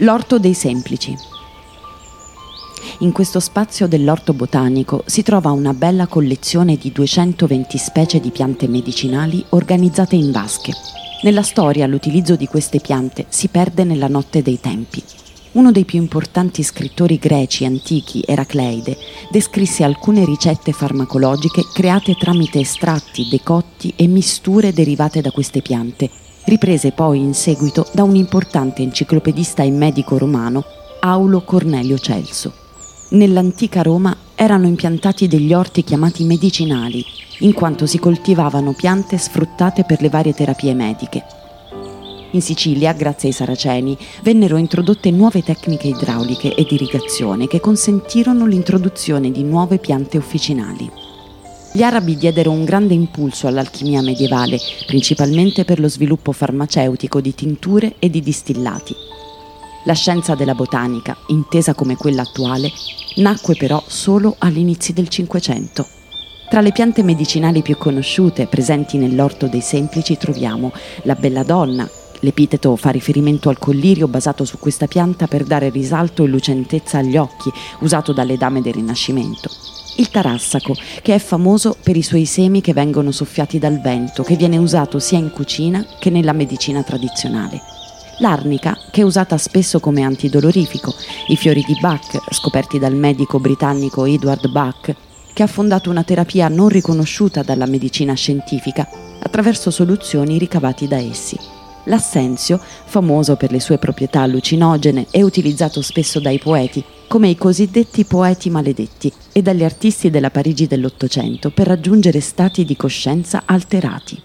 L'orto dei semplici. In questo spazio dell'orto botanico si trova una bella collezione di 220 specie di piante medicinali organizzate in vasche. Nella storia l'utilizzo di queste piante si perde nella notte dei tempi. Uno dei più importanti scrittori greci antichi, Eracleide, descrisse alcune ricette farmacologiche create tramite estratti, decotti e misture derivate da queste piante riprese poi in seguito da un importante enciclopedista e medico romano, Aulo Cornelio Celso. Nell'antica Roma erano impiantati degli orti chiamati medicinali, in quanto si coltivavano piante sfruttate per le varie terapie mediche. In Sicilia, grazie ai saraceni, vennero introdotte nuove tecniche idrauliche ed irrigazione che consentirono l'introduzione di nuove piante officinali. Gli arabi diedero un grande impulso all'alchimia medievale, principalmente per lo sviluppo farmaceutico di tinture e di distillati. La scienza della botanica, intesa come quella attuale, nacque però solo all'inizio del Cinquecento. Tra le piante medicinali più conosciute presenti nell'orto dei semplici troviamo la belladonna, L'epiteto fa riferimento al collirio basato su questa pianta per dare risalto e lucentezza agli occhi, usato dalle dame del Rinascimento il tarassaco, che è famoso per i suoi semi che vengono soffiati dal vento, che viene usato sia in cucina che nella medicina tradizionale. L'arnica, che è usata spesso come antidolorifico, i fiori di Bach, scoperti dal medico britannico Edward Bach, che ha fondato una terapia non riconosciuta dalla medicina scientifica attraverso soluzioni ricavati da essi. L'assenzio, famoso per le sue proprietà allucinogene e utilizzato spesso dai poeti, come i cosiddetti poeti maledetti e dagli artisti della Parigi dell'Ottocento per raggiungere stati di coscienza alterati.